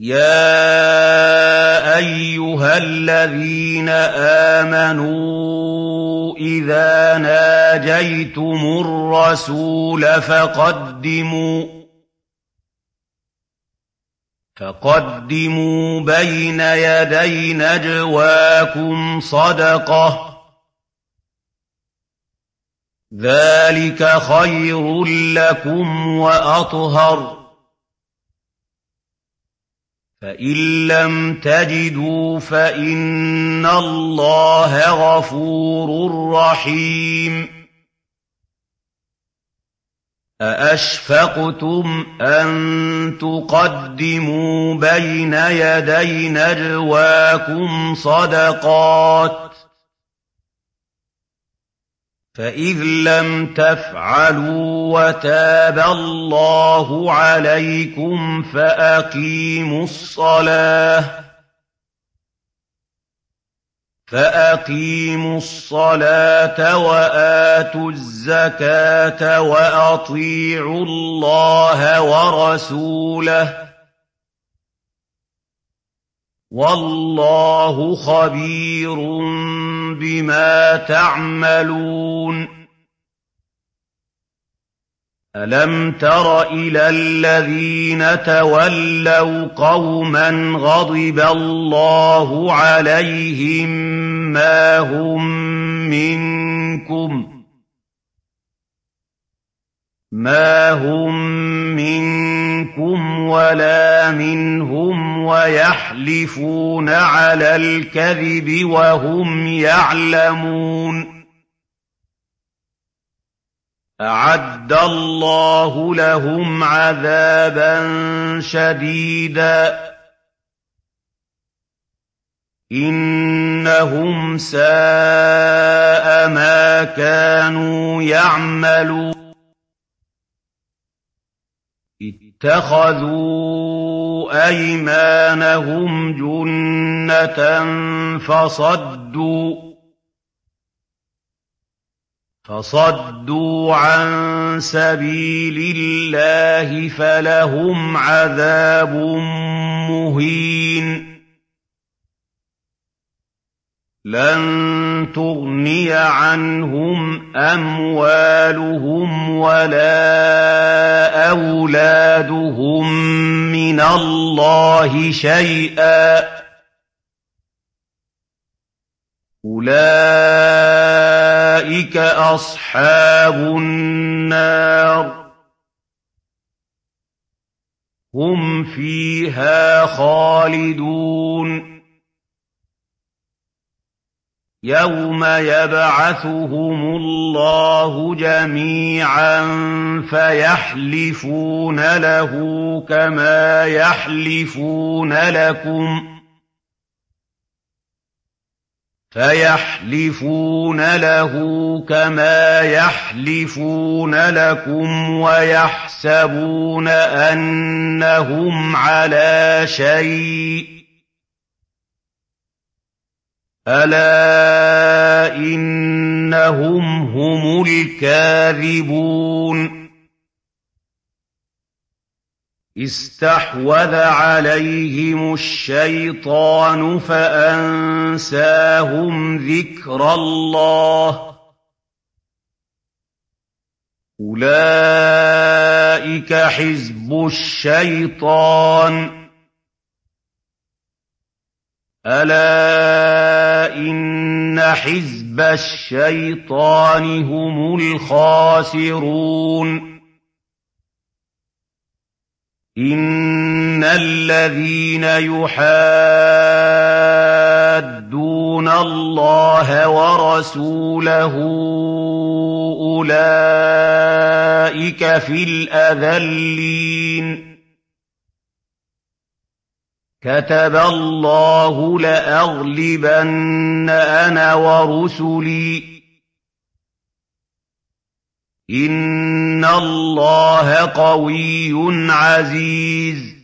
يَا أَيُّهَا الَّذِينَ آمَنُوا إِذَا نَاجَيْتُمُ الرَّسُولَ فَقَدِّمُوا بَيْنَ يَدَيْ نَجْوَاكُمْ صَدَقَةً ۚ ذَٰلِكَ خَيْرٌ لَّكُمْ وَأَطْهَرُ ۚ فَإِن لَّمْ تَجِدُوا فَإِنَّ اللَّهَ غَفُورٌ رَّحِيمٌ أَأَشْفَقْتُمْ أَن تُقَدِّمُوا بَيْنَ يَدَيْ نَجْوَاكُمْ صَدَقَاتٍ ۚ فَإِذْ لَمْ تَفْعَلُوا وَتَابَ اللَّهُ عَلَيْكُمْ فَأَقِيمُوا الصَّلَاةَ وَآتُوا الزَّكَاةَ وَأَطِيعُوا اللَّهَ وَرَسُولَهُ ۚ وَاللَّهُ خَبِيرٌ بِمَا تَعْمَلُونَ أَلَمْ تَرَ إِلَى الَّذِينَ تَوَلَّوْا قَوْمًا غَضِبَ اللَّهُ عَلَيْهِم مَّا هُم مِّنكُمْ وَلَا مِنْهُمْ وَيَحْلِفُونَ عَلَى الْكَذِبِ وَهُمْ يَعْلَمُونَ. أَعَدَّ اللَّهُ لَهُمْ عَذَابًا شَدِيدًا ۖ. إِنَّهُمْ سَاءَ مَا كَانُوا يَعْمَلُونَ. اتَّخَذُوا أَيْمَانَهُمْ جُنَّةً فَصَدُّوا عَن سَبِيلِ اللَّهِ فَلَهُمْ عَذَابٌ مُّهِينٌ لَّن تُغْنِيَ عَنْهُمْ أَمْوَالُهُمْ وَلَا أَوْلَادُهُم مِّنَ اللَّهِ شَيْئًا ۖ. أُولَٰئِكَ أَصْحَابُ النَّارِ ۖ. هُمْ فِيهَا خَالِدُونَ. يَوْمَ يَبْعَثُهُمُ اللَّهُ جَمِيعًا فَيَحْلِفُونَ لَهُ كَمَا يَحْلِفُونَ لَكُمْ وَيَحْسَبُونَ أَنَّهُمْ عَلَىٰ شَيْءٍ ۚ أَلَا إِنَّهُمْ هُمُ الْكَاذِبُونَ اسْتَحْوَذَ عَلَيْهِمُ الشَّيْطَانُ فَأَنسَاهُمْ ذِكْرَ اللَّهِ ۚ أُولَٰئِكَ حِزْبُ الشَّيْطَانِ ۚ أَلَا إِنَّ حِزْبَ الشَّيْطَانِ هُمُ الْخَاسِرُونَ إِنَّ الَّذِينَ يُحَادُّونَ اللَّهَ وَرَسُولَهُ أُولَٰئِكَ فِي الْأَذَلِّينَ كَتَبَ اللَّهُ لَأَغْلِبَنَّ أَنَا وَرُسُلِي ۚ. إِنَّ اللَّهَ قَوِيٌّ عَزِيزٌ.